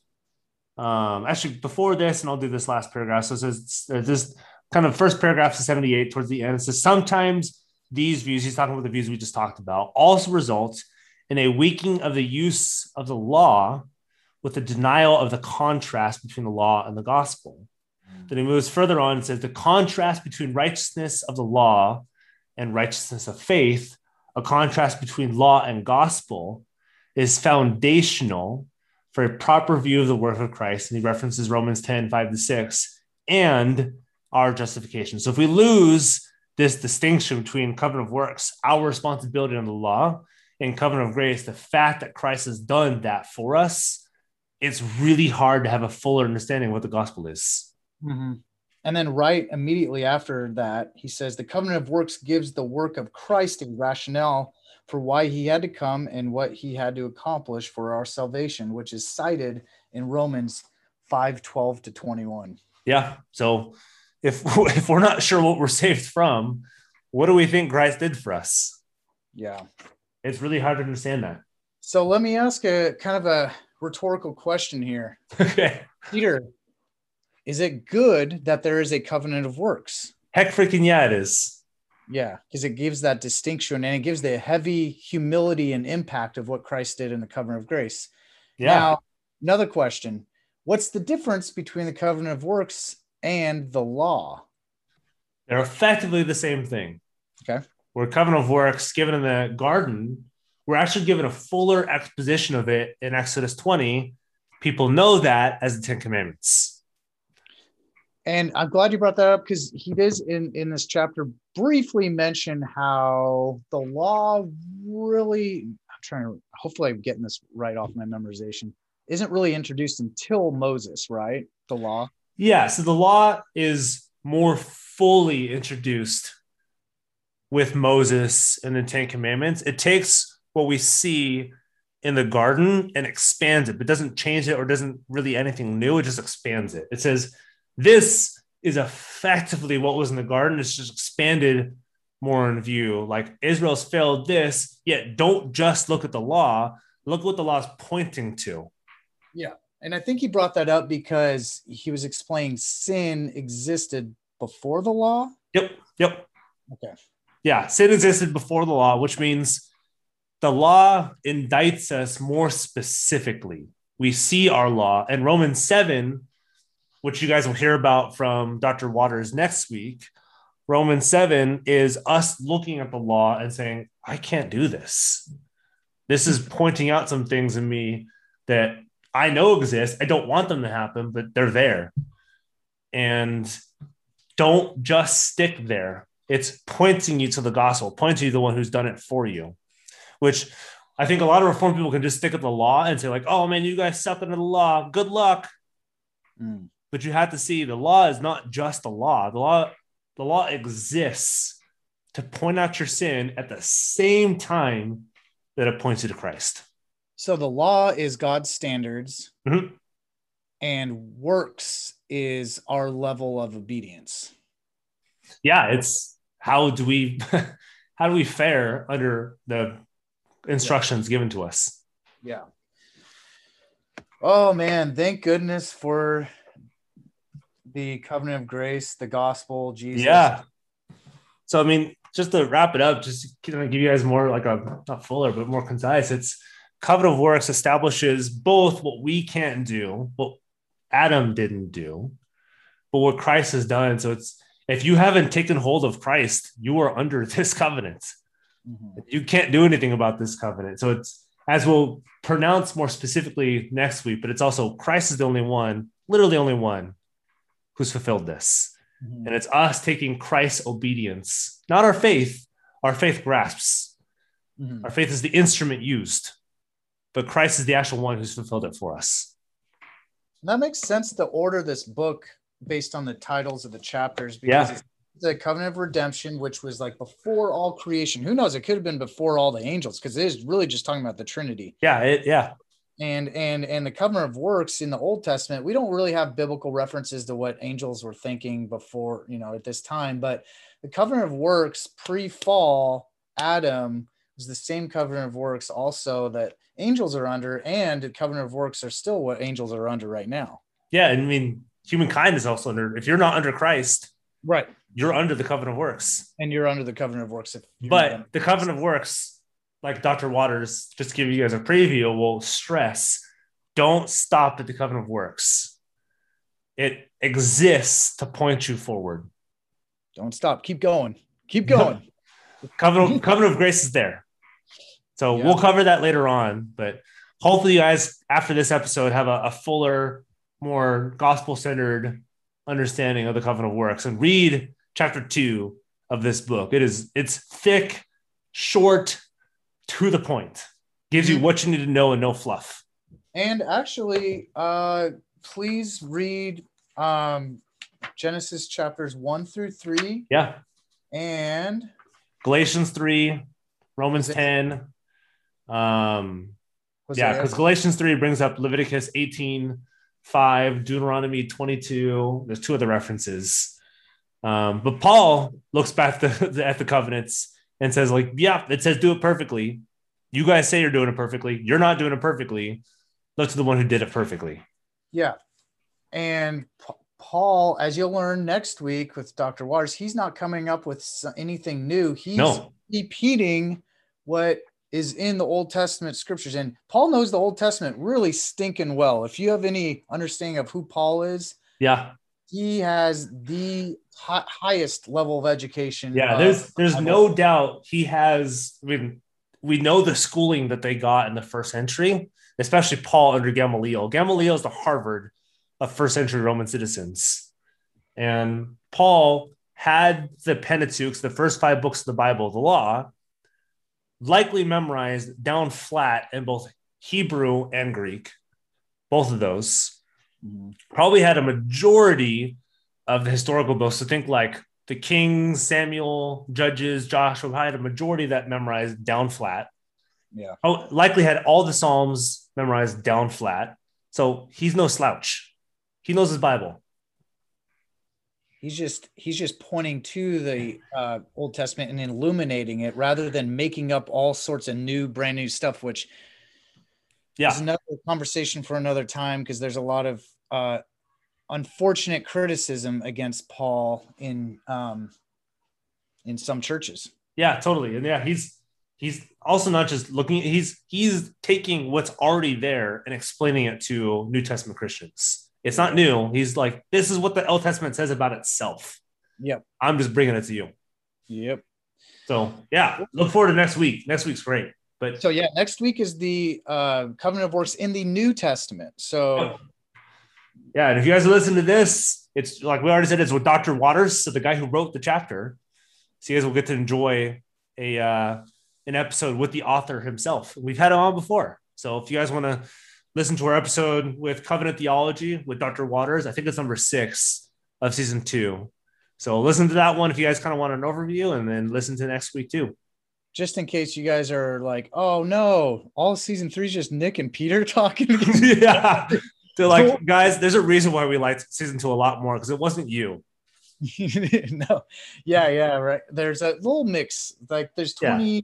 S1: Um, actually, before this, and I'll do this last paragraph. So, it says this kind of first paragraph to 78 towards the end. It says, sometimes these views, he's talking about the views we just talked about, also result in a weakening of the use of the law with the denial of the contrast between the law and the gospel. Mm. Then he moves further on and says the contrast between righteousness of the law and righteousness of faith, a contrast between law and gospel, is foundational for a proper view of the work of Christ. And he references Romans 10, 5 to 6, and our justification. So if we lose this distinction between covenant of works, our responsibility on the law, and covenant of grace, the fact that Christ has done that for us it's really hard to have a fuller understanding of what the gospel is.
S4: Mm-hmm. And then, right immediately after that, he says the covenant of works gives the work of Christ a rationale for why he had to come and what he had to accomplish for our salvation, which is cited in Romans 5 12 to 21.
S1: Yeah. So if, if we're not sure what we're saved from, what do we think Christ did for us?
S4: Yeah.
S1: It's really hard to understand that.
S4: So let me ask a kind of a rhetorical question here.
S1: Okay.
S4: Peter, is it good that there is a covenant of works?
S1: Heck freaking yeah, it is.
S4: Yeah, because it gives that distinction and it gives the heavy humility and impact of what Christ did in the covenant of grace. Yeah. Now, another question What's the difference between the covenant of works and the law?
S1: They're effectively the same thing.
S4: Okay.
S1: Where covenant of works given in the garden we're actually given a fuller exposition of it in Exodus 20. People know that as the Ten Commandments.
S4: And I'm glad you brought that up because he does in in this chapter briefly mention how the law really. I'm trying to. Hopefully, I'm getting this right off my memorization. Isn't really introduced until Moses, right? The law.
S1: Yeah. So the law is more fully introduced with Moses and the Ten Commandments. It takes what we see in the garden and expands it, but doesn't change it or doesn't really anything new. It just expands it. It says this is effectively what was in the garden. It's just expanded more in view. Like Israel's failed this, yet don't just look at the law, look what the law is pointing to.
S4: Yeah. And I think he brought that up because he was explaining sin existed before the law.
S1: Yep. Yep.
S4: Okay.
S1: Yeah. Sin existed before the law, which means the law indicts us more specifically. We see our law, and Romans 7 which you guys will hear about from Dr. Waters next week, Romans 7 is us looking at the law and saying, I can't do this. This is pointing out some things in me that I know exist. I don't want them to happen, but they're there. And don't just stick there. It's pointing you to the gospel, pointing you to the one who's done it for you, which I think a lot of reform people can just stick at the law and say, like, oh man, you guys suck under the law. Good luck. Mm. But you have to see the law is not just the law. The law, the law exists to point out your sin at the same time that it points you to Christ.
S4: So the law is God's standards, mm-hmm. and works is our level of obedience.
S1: Yeah, it's how do we how do we fare under the instructions yeah. given to us?
S4: Yeah. Oh man, thank goodness for the covenant of grace, the gospel, Jesus.
S1: Yeah. So I mean, just to wrap it up, just to give you guys more like a not fuller, but more concise. It's covenant of works establishes both what we can't do, what Adam didn't do, but what Christ has done. So it's if you haven't taken hold of Christ, you are under this covenant. Mm-hmm. You can't do anything about this covenant. So it's as we'll pronounce more specifically next week, but it's also Christ is the only one, literally the only one who's fulfilled this. Mm-hmm. And it's us taking Christ's obedience, not our faith. Our faith grasps. Mm-hmm. Our faith is the instrument used, but Christ is the actual one who's fulfilled it for us.
S4: that makes sense to order this book based on the titles of the chapters because yeah. it's the covenant of redemption, which was like before all creation. Who knows? It could have been before all the angels because it is really just talking about the Trinity.
S1: Yeah, it, yeah
S4: and and and the covenant of works in the old testament we don't really have biblical references to what angels were thinking before you know at this time but the covenant of works pre-fall adam was the same covenant of works also that angels are under and the covenant of works are still what angels are under right now.
S1: Yeah i mean humankind is also under if you're not under christ
S4: right.
S1: you're under the covenant of works.
S4: And you're under the covenant of works
S1: but the covenant of works like Dr. Waters, just to give you guys a preview, will stress don't stop at the covenant of works. It exists to point you forward.
S4: Don't stop. Keep going. Keep going.
S1: covenant, covenant of grace is there. So yeah. we'll cover that later on. But hopefully, you guys, after this episode, have a, a fuller, more gospel centered understanding of the covenant of works and read chapter two of this book. It is it's thick, short, to the point, gives you mm-hmm. what you need to know and no fluff.
S4: And actually, uh, please read um, Genesis chapters one through three.
S1: Yeah.
S4: And
S1: Galatians 3, Romans 10. Um, yeah, because Galatians 3 brings up Leviticus 18, 5, Deuteronomy 22. There's two other references. Um, but Paul looks back the, at the covenants and says like, yeah, it says do it perfectly. You guys say you're doing it perfectly. You're not doing it perfectly. Look to the one who did it perfectly.
S4: Yeah. And Paul, as you'll learn next week with Dr. Waters, he's not coming up with anything new. He's no. repeating what is in the Old Testament scriptures. And Paul knows the Old Testament really stinking well. If you have any understanding of who Paul is,
S1: yeah,
S4: he has the highest level of education.
S1: Yeah, there's there's no doubt he has. I mean, we know the schooling that they got in the first century, especially Paul under Gamaliel. Gamaliel is the Harvard of first century Roman citizens. And Paul had the Pentateuch, the first five books of the Bible, the law, likely memorized down flat in both Hebrew and Greek, both of those. Mm-hmm. Probably had a majority of the historical books. So think like the Kings, Samuel, Judges, Joshua, I had a majority of that memorized down flat.
S4: Yeah.
S1: Oh, likely had all the Psalms memorized down flat. So he's no slouch. He knows his Bible.
S4: He's just he's just pointing to the uh, Old Testament and illuminating it rather than making up all sorts of new, brand new stuff, which
S1: yeah.
S4: is another conversation for another time because there's a lot of uh, unfortunate criticism against Paul in um, in some churches.
S1: Yeah, totally. And yeah, he's he's also not just looking he's he's taking what's already there and explaining it to New Testament Christians. It's not new. He's like this is what the Old Testament says about itself.
S4: Yep.
S1: I'm just bringing it to you.
S4: Yep.
S1: So, yeah, look forward to next week. Next week's great. But
S4: so yeah, next week is the uh, covenant of works in the New Testament. So
S1: yeah, and if you guys listen to this, it's like we already said, it's with Dr. Waters, so the guy who wrote the chapter. So you guys will get to enjoy a uh, an episode with the author himself. We've had him on before, so if you guys want to listen to our episode with Covenant Theology with Dr. Waters, I think it's number six of season two. So listen to that one if you guys kind of want an overview, and then listen to next week too
S4: just in case you guys are like, oh no, all season three is just Nick and Peter talking.
S1: yeah. They're like, guys, there's a reason why we liked season two a lot more because it wasn't you.
S4: no. Yeah, yeah, right. There's a little mix. Like there's 20, yeah.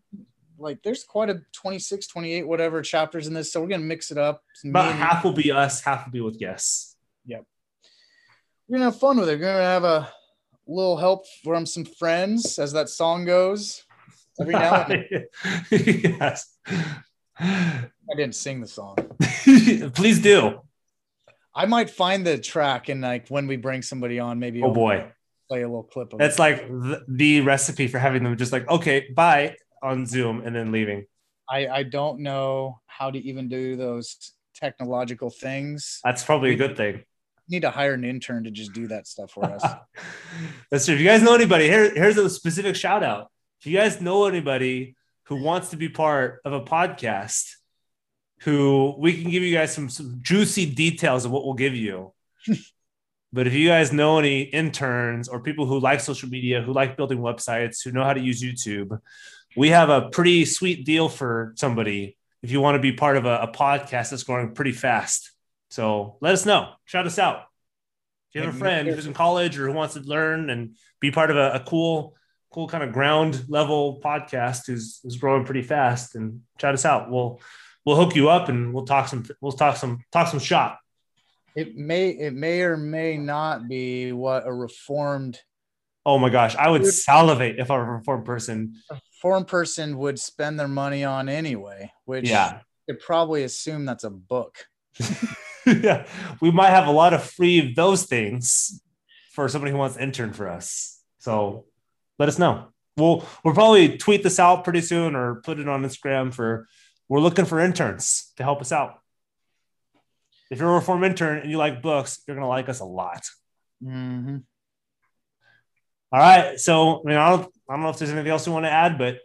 S4: like there's quite a 26, 28, whatever chapters in this. So we're gonna mix it up.
S1: About half will be us, half will be with guests.
S4: Yep. We're gonna have fun with it. We're gonna have a little help from some friends, as that song goes every now and then. yes. I didn't sing the song.
S1: Please do.
S4: I might find the track and like when we bring somebody on, maybe.
S1: Oh boy.
S4: Play a little clip
S1: of That's it. like the, the recipe for having them just like, okay, bye on Zoom and then leaving.
S4: I, I don't know how to even do those technological things.
S1: That's probably we a good thing.
S4: Need to hire an intern to just do that stuff for us.
S1: That's true. If you guys know anybody, here, here's a specific shout out if you guys know anybody who wants to be part of a podcast, who we can give you guys some, some juicy details of what we'll give you. but if you guys know any interns or people who like social media, who like building websites, who know how to use YouTube, we have a pretty sweet deal for somebody if you want to be part of a, a podcast that's growing pretty fast. So let us know. Shout us out. If you have a friend who's in college or who wants to learn and be part of a, a cool cool kind of ground level podcast who's, who's growing pretty fast and shout us out. We'll, we'll hook you up and we'll talk some, we'll talk some, talk some shop.
S4: It may, it may or may not be what a reformed.
S1: Oh my gosh. I would salivate if I were a reformed person,
S4: a reformed person would spend their money on anyway, which
S1: yeah,
S4: could probably assume that's a book.
S1: yeah. We might have a lot of free of those things for somebody who wants to intern for us. So let us know. We'll we'll probably tweet this out pretty soon or put it on Instagram for we're looking for interns to help us out. If you're a reform intern and you like books, you're gonna like us a lot.
S4: Mm-hmm.
S1: All right. So I mean, I don't, I don't know if there's anything else you want to add, but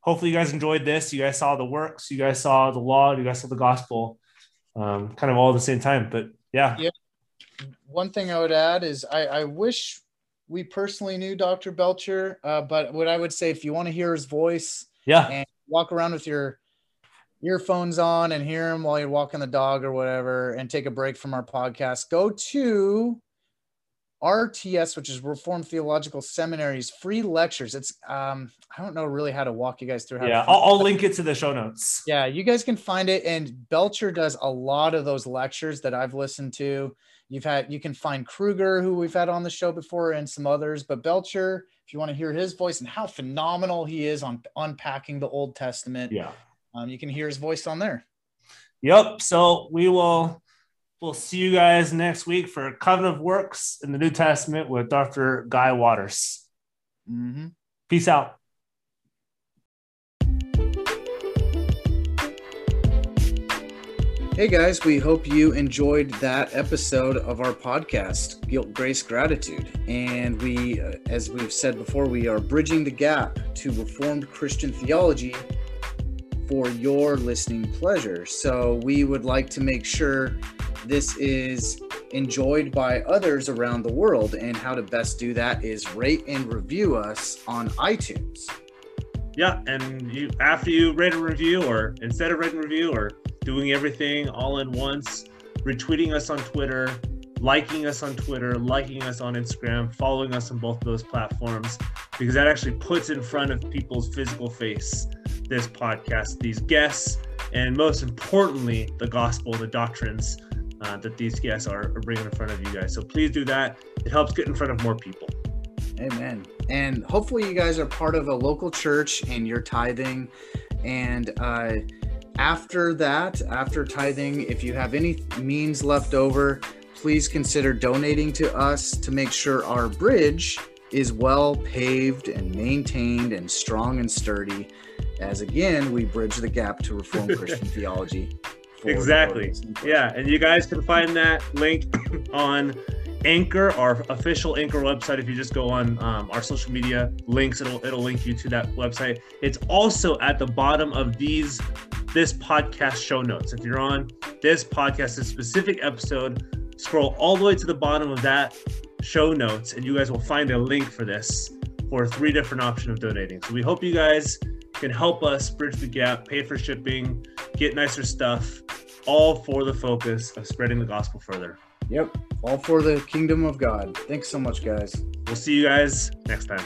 S1: hopefully you guys enjoyed this. You guys saw the works, you guys saw the law, you guys saw the gospel, um, kind of all at the same time. But yeah.
S4: Yeah. One thing I would add is I, I wish we personally knew Dr. Belcher, uh, but what I would say, if you want to hear his voice,
S1: yeah,
S4: and walk around with your earphones on and hear him while you're walking the dog or whatever, and take a break from our podcast, go to RTS, which is Reformed Theological Seminary's free lectures. It's um, I don't know really how to walk you guys through. How
S1: yeah, I'll, I'll link it to the show notes.
S4: Yeah, you guys can find it, and Belcher does a lot of those lectures that I've listened to. You've had you can find Kruger, who we've had on the show before, and some others. But Belcher, if you want to hear his voice and how phenomenal he is on unpacking the Old Testament,
S1: yeah,
S4: um, you can hear his voice on there.
S1: Yep. So we will we'll see you guys next week for Covenant of Works in the New Testament with Dr. Guy Waters.
S4: Mm-hmm.
S1: Peace out.
S4: Hey guys, we hope you enjoyed that episode of our podcast, Guilt, Grace, Gratitude. And we, uh, as we've said before, we are bridging the gap to Reformed Christian theology for your listening pleasure. So we would like to make sure this is enjoyed by others around the world. And how to best do that is rate and review us on iTunes.
S1: Yeah, and you after you rate a review, or instead of rating review, or doing everything all in once, retweeting us on Twitter, liking us on Twitter, liking us on Instagram, following us on both of those platforms, because that actually puts in front of people's physical face this podcast, these guests, and most importantly, the gospel, the doctrines uh, that these guests are, bringing in front of you guys. So please do that. It helps get in front of more people.
S4: Amen. And hopefully, you guys are part of a local church and you're tithing. And uh, after that, after tithing, if you have any means left over, please consider donating to us to make sure our bridge is well paved and maintained and strong and sturdy. As again, we bridge the gap to Reformed Christian theology.
S1: Exactly. Yeah. And you guys can find that link on Anchor, our official Anchor website. If you just go on um, our social media links, it'll it'll link you to that website. It's also at the bottom of these this podcast show notes. If you're on this podcast, this specific episode, scroll all the way to the bottom of that show notes, and you guys will find a link for this for three different options of donating. So we hope you guys can help us bridge the gap, pay for shipping, get nicer stuff, all for the focus of spreading the gospel further.
S4: Yep. All for the kingdom of God. Thanks so much, guys.
S1: We'll see you guys next time.